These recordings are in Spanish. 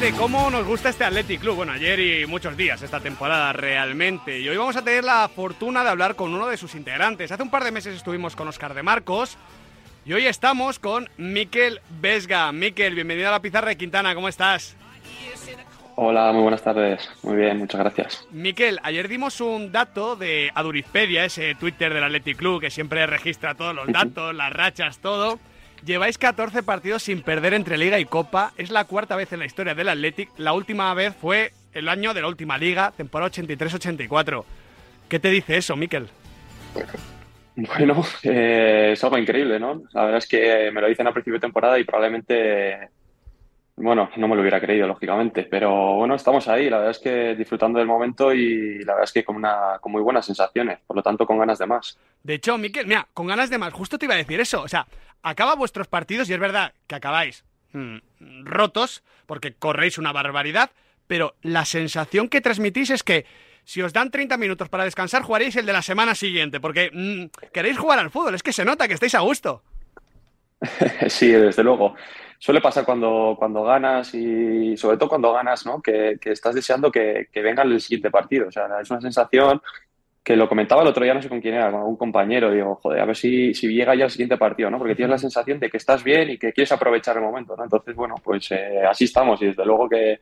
De cómo nos gusta este Athletic Club, bueno, ayer y muchos días esta temporada realmente, y hoy vamos a tener la fortuna de hablar con uno de sus integrantes. Hace un par de meses estuvimos con Oscar de Marcos y hoy estamos con Miquel Vesga. Miquel, bienvenido a la pizarra de Quintana, ¿cómo estás? Hola, muy buenas tardes. Muy bien, muchas gracias. Miquel, ayer dimos un dato de Adurizpedia, ese Twitter del Athletic Club que siempre registra todos los datos, las rachas, todo. Lleváis 14 partidos sin perder entre Liga y Copa. Es la cuarta vez en la historia del Athletic. La última vez fue el año de la última liga, temporada 83-84. ¿Qué te dice eso, Miquel? Bueno, eh, es algo increíble, ¿no? La verdad es que me lo dicen a principio de temporada y probablemente bueno, no me lo hubiera creído, lógicamente, pero bueno, estamos ahí, la verdad es que disfrutando del momento y la verdad es que con, una, con muy buenas sensaciones, por lo tanto con ganas de más. De hecho, Miquel, mira, con ganas de más, justo te iba a decir eso, o sea, acaba vuestros partidos y es verdad que acabáis mm, rotos porque corréis una barbaridad, pero la sensación que transmitís es que si os dan 30 minutos para descansar, jugaréis el de la semana siguiente, porque mm, queréis jugar al fútbol, es que se nota que estáis a gusto. sí, desde luego suele pasar cuando, cuando ganas y sobre todo cuando ganas, ¿no? Que, estás deseando que, venga el siguiente partido. O sea, es una sensación que lo comentaba el otro día, no sé con quién era, con algún compañero, digo, joder, a ver si, si llega ya el siguiente partido, ¿no? Porque tienes la sensación de que estás bien y que quieres aprovechar el momento, ¿no? Entonces, bueno, pues eh, así estamos y desde luego que,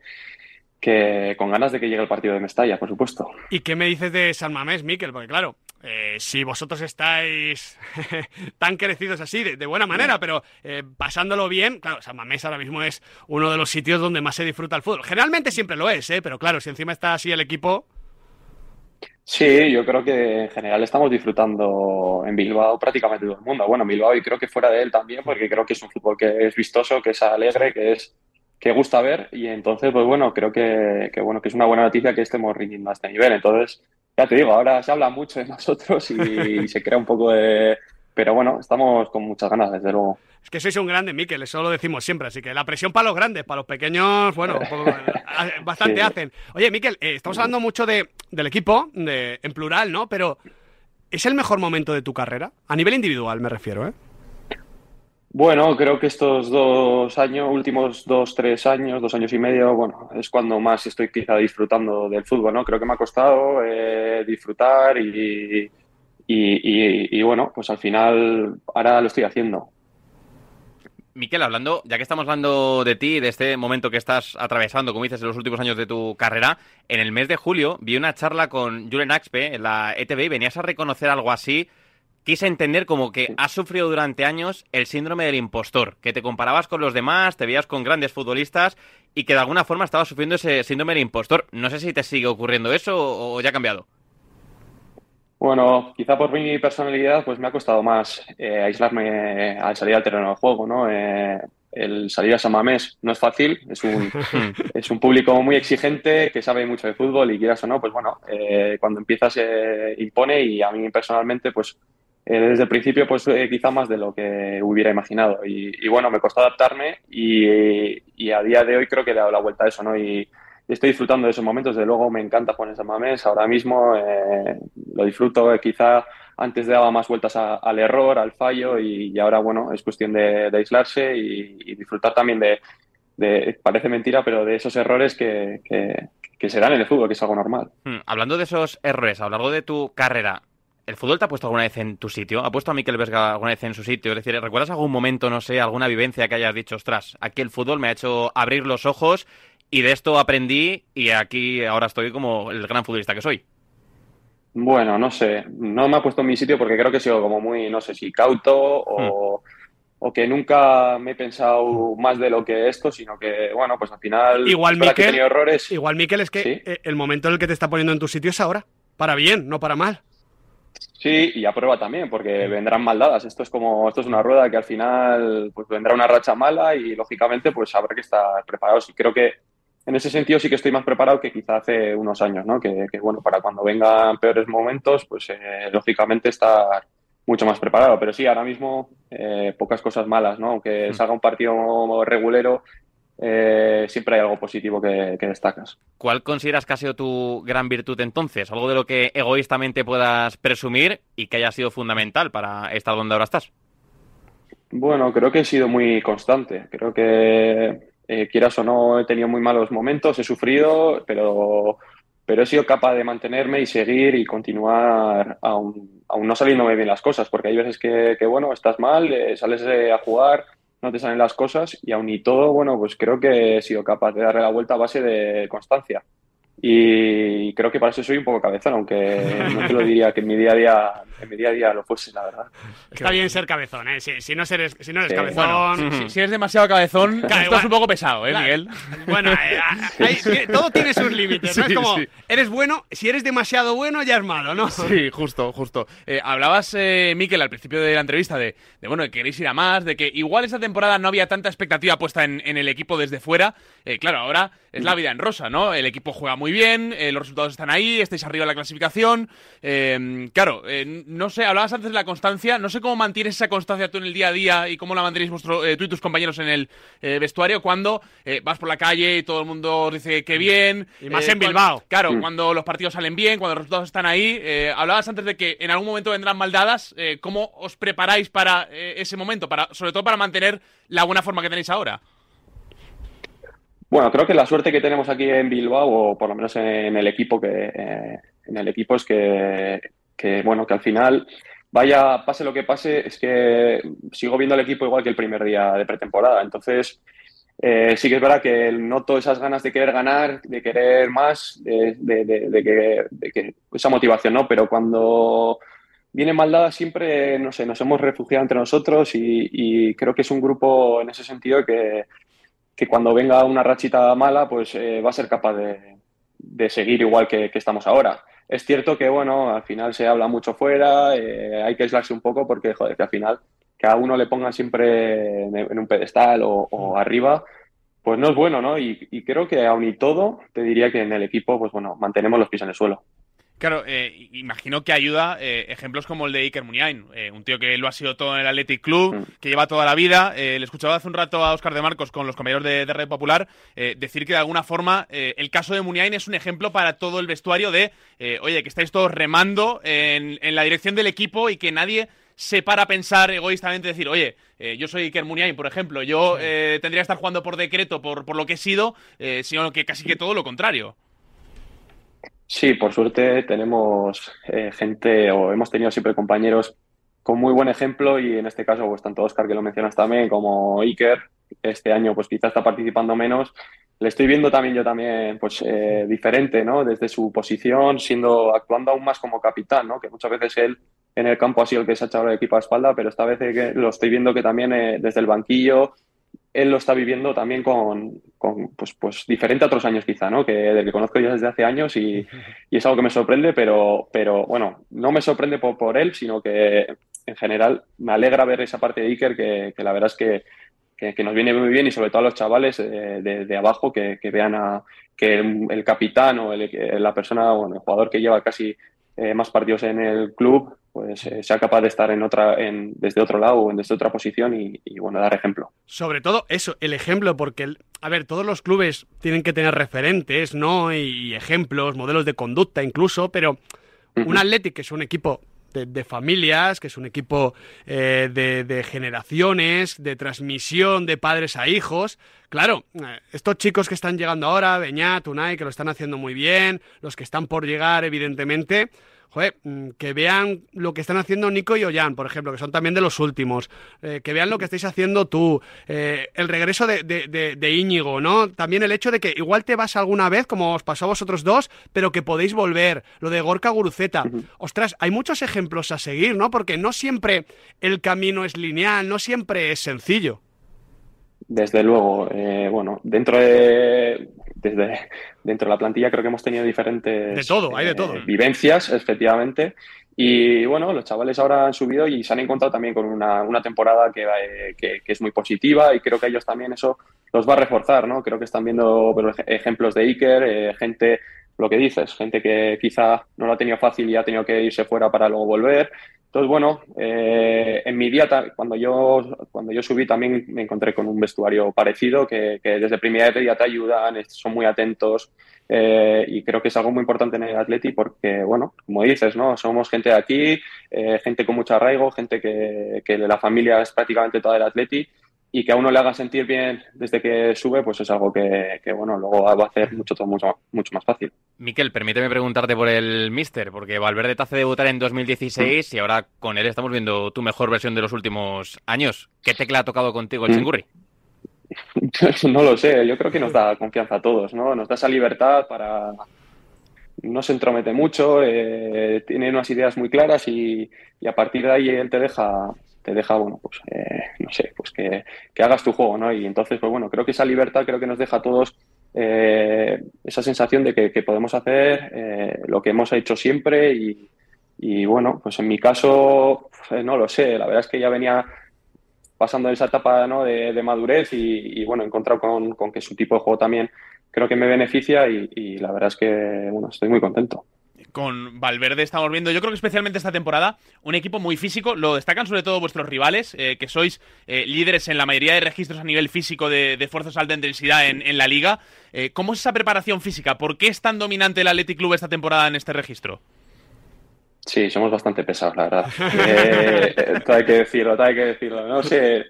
que con ganas de que llegue el partido de Mestalla, por supuesto. ¿Y qué me dices de San Mamés, Miquel? Porque claro, eh, si vosotros estáis tan crecidos así, de, buena manera, pero eh, pasándolo bien, claro, San Mamés ahora mismo es uno de los sitios donde más se disfruta el fútbol. Generalmente siempre lo es, ¿eh? pero claro, si encima está así el equipo... Sí, yo creo que en general estamos disfrutando en Bilbao prácticamente todo el mundo. Bueno, en Bilbao y creo que fuera de él también, porque creo que es un fútbol que es vistoso, que es alegre, que es que gusta ver y entonces, pues bueno, creo que, bueno, que es una buena noticia que estemos rindiendo a este nivel. Entonces, ya te digo, ahora se habla mucho de nosotros y, se crea un poco de... Pero bueno, estamos con muchas ganas, desde luego. Es que sois un grande, Miquel, eso lo decimos siempre, así que la presión para los grandes, para los pequeños, bueno, bastante hacen. Oye, Miquel, eh, estamos hablando mucho de, del equipo, de, en plural, ¿no? Pero, ¿es el mejor momento de tu carrera? A nivel individual me refiero, ¿eh? Bueno, creo que estos dos años, últimos dos, tres años, dos años y medio, bueno, es cuando más estoy quizá disfrutando del fútbol, ¿no? Creo que me ha costado eh, disfrutar y, y, bueno, pues al final ahora lo estoy haciendo. Miquel, hablando, ya que estamos hablando de ti, de este momento que estás atravesando, como dices, en los últimos años de tu carrera, en el mes de julio vi una charla con Julen Axpe en la ETV y venías a reconocer algo así quise entender como que has sufrido durante años el síndrome del impostor, que te comparabas con los demás, te veías con grandes futbolistas y que de alguna forma estabas sufriendo ese síndrome del impostor. No sé si te sigue ocurriendo eso o ya ha cambiado. Bueno, quizá por mi personalidad pues me ha costado más eh, aislarme al salir al terreno de juego, ¿no? Eh, el salir a San Mamés no es fácil, es un, es un público muy exigente que sabe mucho de fútbol y quieras o no, pues bueno, eh, cuando empiezas se impone y a mí personalmente pues eh, desde el principio, pues eh, quizá más de lo que hubiera imaginado. Y, bueno, me costó adaptarme y, a día de hoy creo que he dado la vuelta a eso, ¿no? Y, estoy disfrutando de esos momentos. De luego me encanta San Mamés. Ahora mismo eh, lo disfruto. quizá antes daba más vueltas al error, al fallo y, ahora, bueno, es cuestión de, aislarse y, disfrutar también de, parece mentira, pero de esos errores que, que, que se dan en el fútbol, que es algo normal. Hmm, hablando de esos errores a lo largo de tu carrera, ¿El fútbol te ha puesto alguna vez en tu sitio? ¿Ha puesto a Miquel Vesga alguna vez en su sitio? Es decir, ¿recuerdas algún momento, no sé, alguna vivencia que hayas dicho, ostras, aquí el fútbol me ha hecho abrir los ojos y de esto aprendí y aquí ahora estoy como el gran futbolista que soy? Bueno, no sé, no me ha puesto en mi sitio porque creo que he sido como muy, no sé si cauto o, hmm. que nunca me he pensado más de lo que esto, sino que, bueno, pues al final igual Miquel, errores. Igual Miquel es que eh, el momento en el que te está poniendo en tu sitio es ahora, para bien, no para mal. Sí, y a prueba también, porque vendrán maldadas. Esto es como, esto es una rueda que al final pues vendrá una racha mala y lógicamente pues habrá que estar preparados. Y creo que en ese sentido sí que estoy más preparado que quizá hace unos años, ¿no? Que, bueno, para cuando vengan peores momentos, pues eh, lógicamente estar mucho más preparado. Pero sí, ahora mismo eh, pocas cosas malas, ¿no? Aunque mm. salga un partido regulero, eh, siempre hay algo positivo que, destacas. ¿Cuál consideras que ha sido tu gran virtud entonces? Algo de lo que egoístamente puedas presumir y que haya sido fundamental para estar donde ahora estás. Bueno, creo que he sido muy constante. Creo que, eh, quieras o no, he tenido muy malos momentos, he sufrido, pero, pero he sido capaz de mantenerme y seguir y continuar aún, aún no saliéndome bien las cosas, porque hay veces que, que bueno, estás mal, eh, sales a jugar, no te salen las cosas y aún y todo, bueno, pues creo que he sido capaz de darle la vuelta a base de constancia. Y creo que para eso soy un poco cabezón, aunque no te lo diría que en mi día a día, en mi día a día lo fuese, la verdad. Está bien ser cabezón, ¿eh? Si, si no, eres, si no eres cabezón... si, si, eres demasiado cabezón, estás un poco pesado, ¿eh, Miguel? Bueno, eh, todo tiene sus límites, ¿no? es como, eres bueno, si eres demasiado bueno ya es malo, ¿no? Sí, justo, justo. Eh, hablabas, eh, Miquel, al principio de la entrevista de, de, bueno, que queréis ir a más, de que igual esa temporada no había tanta expectativa puesta en, en el equipo desde fuera. claro, ahora es la vida en rosa, ¿no? El equipo juega muy bien, eh, los resultados están ahí, estáis arriba de la clasificación. Eh, claro, eh, no sé, hablabas antes de la constancia, no sé cómo mantienes esa constancia tú en el día a día y cómo la mantenéis vosotros, tú y tus compañeros en el vestuario cuando vas por la calle y todo el mundo dice que bien. Y más en Bilbao. claro, mm. cuando los partidos salen bien, cuando los resultados están ahí. hablabas antes de que en algún momento vendrán maldadas. ¿Cómo os preparáis para ese momento? Para, sobre todo para mantener la buena forma que tenéis ahora. Bueno, creo que la suerte que tenemos aquí en Bilbao, o por lo menos en el equipo, que, eh, en el equipo es que, bueno, que al final, vaya, pase lo que pase, es que sigo viendo el equipo igual que el primer día de pretemporada. Entonces, eh, sí que es verdad que noto esas ganas de querer ganar, de querer más, de, que, esa motivación, ¿no? Pero cuando viene maldada siempre, no sé, nos hemos refugiado entre nosotros y, y creo que es un grupo en ese sentido que que cuando venga una rachita mala, pues eh, va a ser capaz de, seguir igual que, estamos ahora. Es cierto que, bueno, al final se habla mucho fuera, eh, hay que aislarse un poco porque, joder, que al final que a uno le pongan siempre en, un pedestal o, arriba, pues no es bueno, ¿no? Y, y, creo que aún y todo, te diría que en el equipo, pues bueno, mantenemos los pies en el suelo. Claro, eh, imagino que ayuda eh, ejemplos como el de Iker Muniain, eh, un tío que lo ha sido todo en el Athletic Club, mm. que lleva toda la vida. le escuchaba hace un rato a Oscar de Marcos con los compañeros de, Red Popular decir que de alguna forma el caso de Muniain es un ejemplo para todo el vestuario de, oye, que estáis todos remando en, la dirección del equipo y que nadie se para a pensar egoístamente, decir, oye, yo soy Iker Muniain, por ejemplo, yo tendría que estar jugando por decreto por, por lo que he sido, sino que casi que todo lo contrario. Sí, por suerte tenemos eh, gente o hemos tenido siempre compañeros con muy buen ejemplo y en este caso pues tanto Oscar que lo mencionas también como Iker, este año pues quizás está participando menos, le estoy viendo también yo también pues eh, diferente, ¿no? Desde su posición, siendo, actuando aún más como capitán, ¿no? Que muchas veces él en el campo ha sido el que se ha echado el equipo a espalda, pero esta vez que lo estoy viendo que también eh, desde el banquillo él lo está viviendo también con, pues, pues, diferente a otros años quizá, ¿no? Que del que conozco ya desde hace años y, es algo que me sorprende, pero, pero bueno, no me sorprende por, él, sino que en general me alegra ver esa parte de Iker que, la verdad es que, que, nos viene muy bien y sobre todo a los chavales de, abajo que, vean a que el, capitán o la persona o el jugador que lleva casi eh, más partidos en el club pues eh, sea capaz de estar en otra, en, desde otro lado o desde otra posición y, bueno, dar ejemplo. Sobre todo eso, el ejemplo, porque, a ver, todos los clubes tienen que tener referentes, ¿no? Y, ejemplos, modelos de conducta incluso, pero un Athletic que es un equipo de, familias, que es un equipo eh, de, generaciones, de transmisión de padres a hijos. Claro, eh, estos chicos que están llegando ahora, Beñat, Unai, que lo están haciendo muy bien, los que están por llegar, evidentemente, joder, mm, que vean lo que están haciendo Nico y Ollán, por ejemplo, que son también de los últimos, eh, que vean lo que estáis haciendo tú, eh, el regreso de, de, Íñigo, ¿no? También el hecho de que igual te vas alguna vez, como os pasó a vosotros dos, pero que podéis volver, lo de Gorka Guruceta. Ostras, hay muchos ejemplos a seguir, ¿no? Porque no siempre el camino es lineal, no siempre es sencillo. Desde luego, eh, bueno, dentro de, desde, dentro de la plantilla creo que hemos tenido diferentes de todo, hay de todo. Eh, vivencias, efectivamente. Y bueno, los chavales ahora han subido y se han encontrado también con una, una temporada que, eh, que, es muy positiva y creo que ellos también eso los va a reforzar, ¿no? Creo que están viendo ejemplos de Iker, gente, lo que dices, gente que quizá no lo ha tenido fácil y ha tenido que irse fuera para luego volver. Entonces, bueno, eh, en mi día, cuando yo, cuando yo subí, también me encontré con un vestuario parecido, que, que desde primera día te ayudan, son muy atentos, eh, y creo que es algo muy importante en el Atleti porque, bueno, como dices, ¿no? Somos gente de aquí, eh, gente con mucho arraigo, gente que, que la familia es prácticamente toda del Atleti y que a uno le haga sentir bien desde que sube, pues es algo que, bueno, luego va a hacer mucho, mucho, mucho más fácil. Miquel, permíteme preguntarte por el Mister, porque Valverde te hace debutar en 2016 y ahora con él estamos viendo tu mejor versión de los últimos años. ¿Qué tecla ha tocado contigo el mm. Chingurri? no lo sé, yo creo que nos da confianza a todos, ¿no? Nos da esa libertad para... No se entromete mucho, eh, tiene unas ideas muy claras y, y a partir de ahí él te deja te deja, bueno, pues, eh, no sé, pues que, hagas tu juego, ¿no? Y entonces, pues bueno, creo que esa libertad creo que nos deja a todos eh, esa sensación de que, podemos hacer eh, lo que hemos hecho siempre y, bueno, pues en mi caso, no lo sé, la verdad es que ya venía pasando esa etapa ¿no? de, madurez y, bueno, he encontrado con, con, que su tipo de juego también creo que me beneficia y, y la verdad es que, bueno, estoy muy contento con Valverde estamos viendo, yo creo que especialmente esta temporada, un equipo muy físico. Lo destacan sobre todo vuestros rivales, eh, que sois eh, líderes en la mayoría de registros a nivel físico de, de fuerzas alta intensidad en, la liga. Eh, ¿Cómo es esa preparación física? ¿Por qué es tan dominante el Athletic Club esta temporada en este registro? Sí, somos bastante pesados, la verdad. todo hay que decirlo, hay que decirlo. No sé,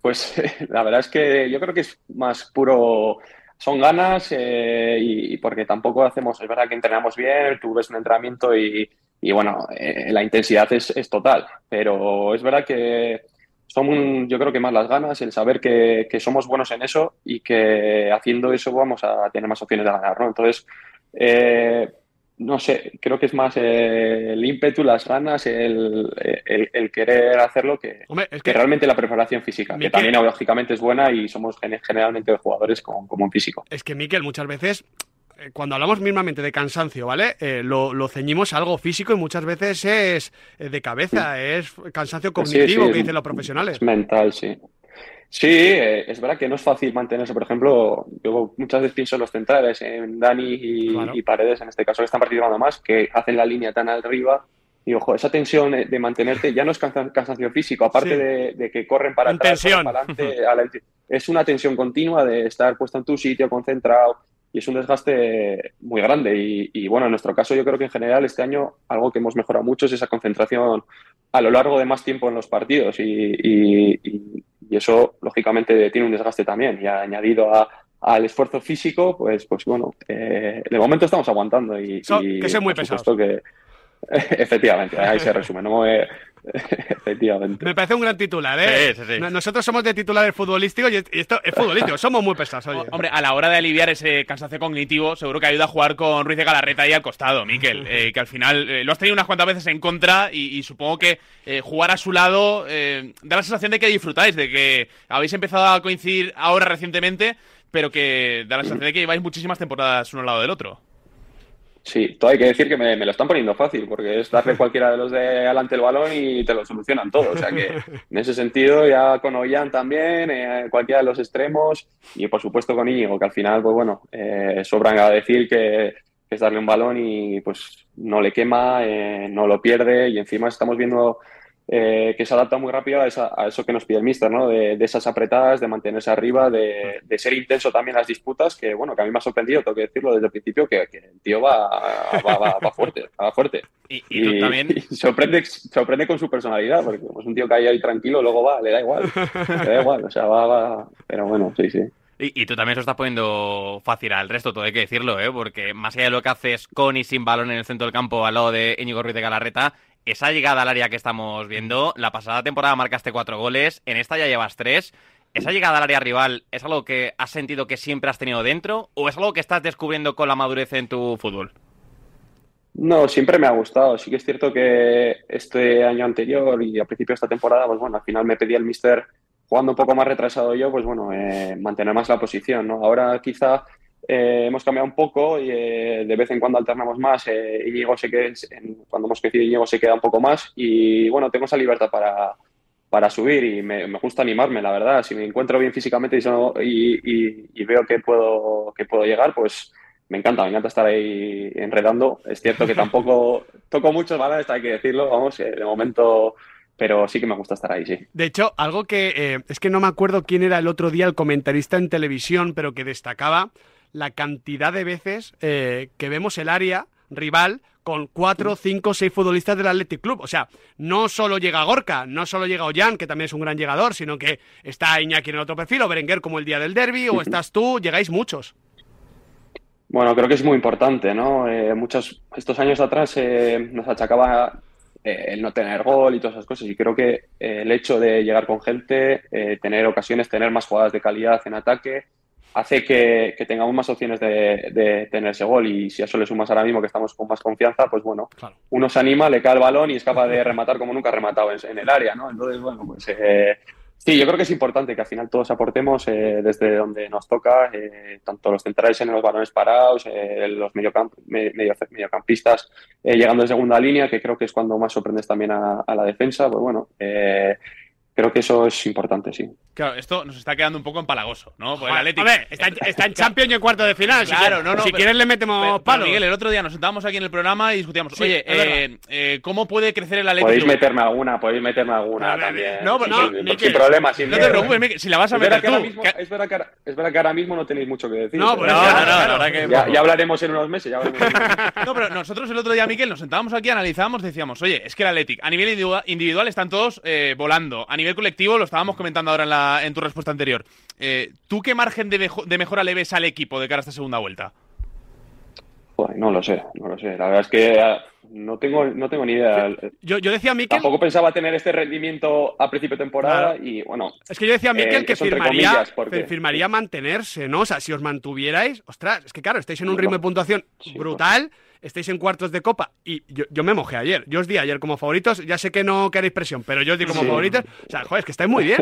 pues la verdad es que yo creo que es más puro son ganas eh, y, porque tampoco hacemos, es verdad que entrenamos bien, tú ves un entrenamiento y, bueno, eh, la intensidad es, total, pero es verdad que son yo creo que más las ganas, el saber que, somos buenos en eso y que haciendo eso vamos a tener más opciones de ganar, ¿no? Entonces, eh, no sé, creo que es más el ímpetu, las ganas, el, querer hacerlo que, que, realmente la preparación física, que también lógicamente es buena y somos generalmente jugadores con, como un físico. Es que, Miquel, muchas veces eh, cuando hablamos mismamente de cansancio, ¿vale? Eh, lo, ceñimos a algo físico y muchas veces es eh, de cabeza, es cansancio cognitivo que dicen los profesionales. Es mental, sí. Sí, eh, es verdad que no es fácil mantenerse. Por ejemplo, yo muchas veces pienso en los centrales, en Dani y, Paredes, en este caso, que están participando más, que hacen la línea tan arriba. Y ojo, esa tensión de mantenerte ya no es cansancio físico, aparte de, que corren para atrás, para adelante, es una tensión continua de estar puesto en tu sitio, concentrado, y es un desgaste muy grande. Y, bueno, en nuestro caso yo creo que en general este año algo que hemos mejorado mucho es esa concentración a lo largo de más tiempo en los partidos y, eso lógicamente tiene un desgaste también y añadido al esfuerzo físico, pues, pues bueno, eh, de momento estamos aguantando y, que es muy pesado. Que, efectivamente, ahí se resume. No me, Efectivamente. Me parece un gran titular, ¿eh? Nosotros somos de titulares futbolísticos y esto es futbolístico, somos muy pesados. Oye. Hombre, a la hora de aliviar ese cansancio cognitivo, seguro que ayuda a jugar con Ruiz de Galarreta ahí al costado, Miquel. Eh, que al final eh, lo has tenido unas cuantas veces en contra y, supongo que eh, jugar a su lado da la sensación de que disfrutáis, de que habéis empezado a coincidir ahora recientemente, pero que da la sensación de que lleváis muchísimas temporadas uno al lado del otro. Sí, todo hay que decir que me, lo están poniendo fácil, porque es darle cualquiera de los de adelante el balón y te lo solucionan todo. O sea que en ese sentido, ya con Ollán también, eh, cualquiera de los extremos, y por supuesto con Íñigo, que al final, pues bueno, eh, sobran a decir que, es darle un balón y pues no le quema, eh, no lo pierde, y encima estamos viendo eh, que se adapta muy rápido a, eso que nos pide el míster, ¿no? De, esas apretadas, de mantenerse arriba, de, ser intenso también las disputas, que bueno, que a mí me ha sorprendido, tengo que decirlo desde el principio, que, el tío va, va, fuerte, va fuerte. Y, también... sorprende, sorprende con su personalidad, porque es un tío que hay ahí tranquilo, luego va, le da igual, le da igual, o sea, va, va, pero bueno, sí, sí. Y, tú también se estás poniendo fácil al resto, todo hay que decirlo, ¿eh? porque más allá de lo que haces con y sin balón en el centro del campo al lado de Íñigo Ruiz de Galarreta, esa llegada al área que estamos viendo, la pasada temporada marcaste cuatro goles, en esta ya llevas tres. ¿Esa llegada al área rival es algo que has sentido que siempre has tenido dentro o es algo que estás descubriendo con la madurez en tu fútbol? No, siempre me ha gustado. Sí que es cierto que este año anterior y a principio de esta temporada, pues bueno, al final me pedía el mister jugando un poco más retrasado yo, pues bueno, eh, mantener más la posición, ¿no? Ahora quizá eh, hemos cambiado un poco y eh, de vez en cuando alternamos más. Eh, Íñigo se queda, cuando hemos crecido, Íñigo se queda un poco más y bueno, tengo esa libertad para, para subir y me, gusta animarme, la verdad. Si me encuentro bien físicamente y, veo que puedo, que puedo llegar, pues me encanta, me encanta estar ahí enredando. Es cierto que tampoco toco muchos balones, hay que decirlo, vamos, de momento pero sí que me gusta estar ahí, sí. De hecho, algo que eh, es que no me acuerdo quién era el otro día el comentarista en televisión, pero que destacaba la cantidad de veces eh, que vemos el área rival con cuatro, cinco, seis futbolistas del Athletic Club. O sea, no solo llega Gorka, no solo llega Ollán, que también es un gran llegador, sino que está Iñaki en el otro perfil, o Berenguer como el día del derby, o estás tú, llegáis muchos. Bueno, creo que es muy importante, ¿no? Eh, muchos, estos años atrás eh, nos achacaba eh, el no tener gol y todas esas cosas, y creo que el hecho de llegar con gente, tener ocasiones, tener más jugadas de calidad en ataque, hace que, tengamos más opciones de, tener ese gol. Y si a eso le sumas ahora mismo que estamos con más confianza, pues bueno, uno se anima, le cae el balón y es capaz de rematar como nunca ha rematado en, el área, ¿no? Entonces, bueno, pues eh, sí, yo creo que es importante que al final todos aportemos eh, desde donde nos toca, eh, tanto los centrales en los balones parados, los mediocamp medio, mediocampistas llegando en segunda línea, que creo que es cuando más sorprendes también a, a la defensa, pues bueno creo que eso es importante, sí. Claro, esto nos está quedando un poco empalagoso, ¿no? Porque el Atlético... A ver, está, en Champions y en cuarto de final. Claro, si no, no. Si quieres le metemos palo. Miguel, el otro día nos sentábamos aquí en el programa y discutíamos, oye, eh, eh, ¿cómo puede crecer el Atlético? Podéis meterme alguna, podéis meterme alguna también. No, no, sin, problema, sin No te preocupes, Miguel, si la vas a meter tú. es, verdad que, es verdad que ahora mismo no tenéis mucho que decir. No, pues no, no, no, que... ya, hablaremos en unos meses. Ya no, pero nosotros el otro día, Miguel, nos sentábamos aquí, analizábamos, decíamos, oye, es que el Atlético a nivel individual están todos eh, volando. A nivel colectivo lo estábamos comentando ahora en, la, en tu respuesta anterior. Eh, ¿Tú qué margen de, de, mejora le ves al equipo de cara a esta segunda vuelta? no lo sé, no lo sé. La verdad es que ah, no tengo, no tengo ni idea. Yo, yo decía a Miquel... Tampoco pensaba tener este rendimiento a principio de temporada y bueno... Es que yo decía a Miquel eh, que firmaría, firmaría mantenerse, ¿no? O sea, si os mantuvierais... Ostras, es que claro, estáis en un ritmo de puntuación brutal estáis en cuartos de copa y yo, me mojé ayer. Yo os di ayer como favoritos, ya sé que no queréis presión, pero yo os di como favoritos. O sea, joder, es que estáis muy bien.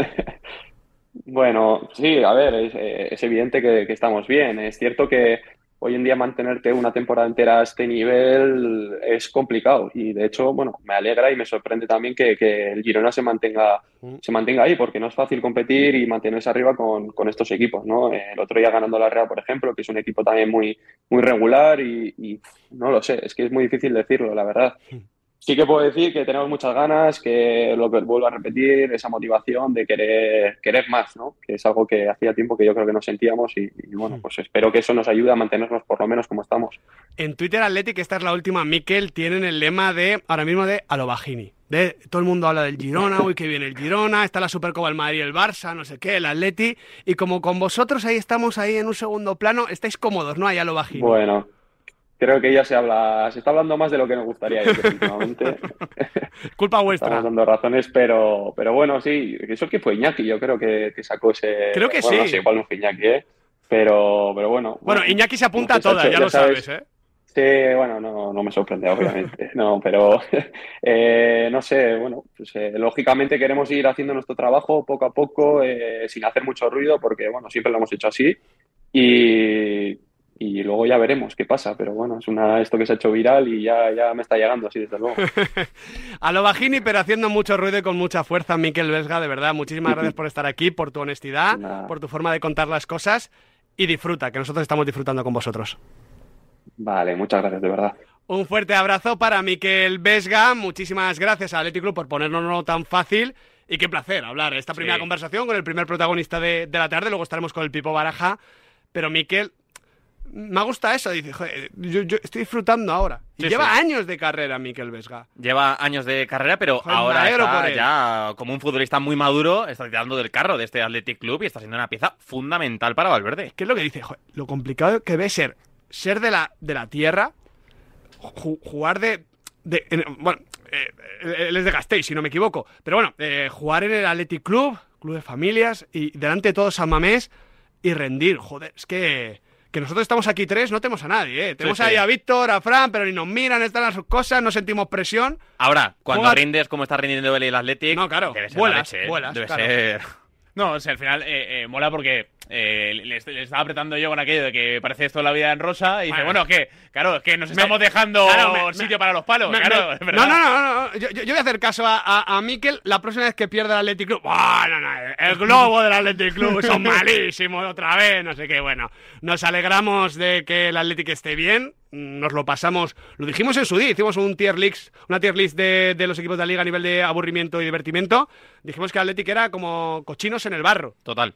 bueno, sí, a ver, es, eh, evidente que, estamos bien. Es cierto que hoy en día mantenerte una temporada entera a este nivel es complicado y de hecho, bueno, me alegra y me sorprende también que, el Girona se mantenga, mm. se mantenga ahí porque no es fácil competir y mantenerse arriba con, estos equipos, ¿no? El otro día ganando la Real, por ejemplo, que es un equipo también muy, muy regular y, y no lo sé, es que es muy difícil decirlo, la verdad. Sí que puedo decir que tenemos muchas ganas, que lo que vuelvo a repetir, esa motivación de querer, querer más, ¿no? Que es algo que hacía tiempo que yo creo que no sentíamos y, bueno, pues espero que eso nos ayude a mantenernos por lo menos como estamos. En Twitter Athletic, esta es la última, Miquel, tienen el lema de, ahora mismo, de Alobagini. De, todo el mundo habla del Girona, uy, que viene el Girona, está la Supercopa del Madrid, el Barça, no sé qué, el Atleti, y como con vosotros ahí estamos ahí en un segundo plano, estáis cómodos, ¿no? Ahí Alobagini. Bueno, creo que ya se habla, se está hablando más de lo que nos gustaría últimamente. Culpa vuestra. Estamos dando razones, pero, pero bueno, sí, eso que fue Iñaki, yo creo que, sacó ese. Creo que sí. No sé igual no fue Iñaki, ¿eh? Pero, pero bueno. Bueno, Iñaki se apunta a todas, ya, lo sabes, ¿eh? Sí, bueno, no, no me sorprende, obviamente. no, pero eh, no sé, bueno, pues, eh, lógicamente queremos ir haciendo nuestro trabajo poco a poco, eh, sin hacer mucho ruido, porque bueno, siempre lo hemos hecho así. Y y luego ya veremos qué pasa, pero bueno, es una esto que se ha hecho viral y ya, ya me está llegando así desde luego. a lo bajini, pero haciendo mucho ruido y con mucha fuerza, Miquel Vesga, de verdad, muchísimas gracias por estar aquí, por tu honestidad, por tu forma de contar las cosas y disfruta, que nosotros estamos disfrutando con vosotros. Vale, muchas gracias, de verdad. Un fuerte abrazo para Miquel Vesga, muchísimas gracias a Athletic Club por ponernos tan fácil y qué placer hablar esta primera conversación con el primer protagonista de, de la tarde, luego estaremos con el Pipo Baraja, pero Miquel, me gusta eso. Dice, yo, estoy disfrutando ahora. lleva años de carrera, Miquel Vesga. Lleva años de carrera, pero ahora está ya como un futbolista muy maduro, está tirando del carro de este Athletic Club y está siendo una pieza fundamental para Valverde. ¿Qué es lo que dice? lo complicado que ve ser ser de la, de la tierra, jugar de... bueno, eh, él es de Gasteiz, si no me equivoco. Pero bueno, eh, jugar en el Athletic Club, club de familias, y delante de todos San Mamés y rendir. Joder, es que que nosotros estamos aquí tres, no tenemos a nadie, ¿eh? Tenemos ahí a Víctor, a Fran, pero ni nos miran, están las sus cosas, no sentimos presión. Ahora, cuando rindes como está rindiendo el Athletic, no, claro, debe ser vuelas, ¿eh? vuelas, debe ser... No, o sea, al final eh, eh, mola porque eh, le, le estaba apretando yo con aquello de que parece esto la vida en rosa y dice, Bueno. bueno, que claro, es que nos Me- estamos dejando Claro, me- sitio me- para los palos, Me- claro, me- es verdad. no, no, no, no, Yo, voy a hacer caso a, a, a Mikel la próxima vez que pierda el Athletic Club. ¡Buah, no, no! El globo del Athletic Club son malísimos otra vez, no sé qué. Bueno, nos alegramos de que el Athletic esté bien. Nos lo pasamos, lo dijimos en su día, hicimos un tier list, una tier list de, de los equipos de la liga a nivel de aburrimiento y divertimiento. Dijimos que el Athletic era como cochinos en el barro. Total.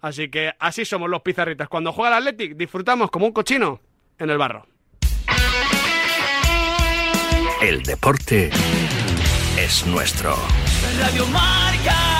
Así que así somos los pizarritas. Cuando juega el Athletic, disfrutamos como un cochino en el barro. El deporte es nuestro. Radio Marca.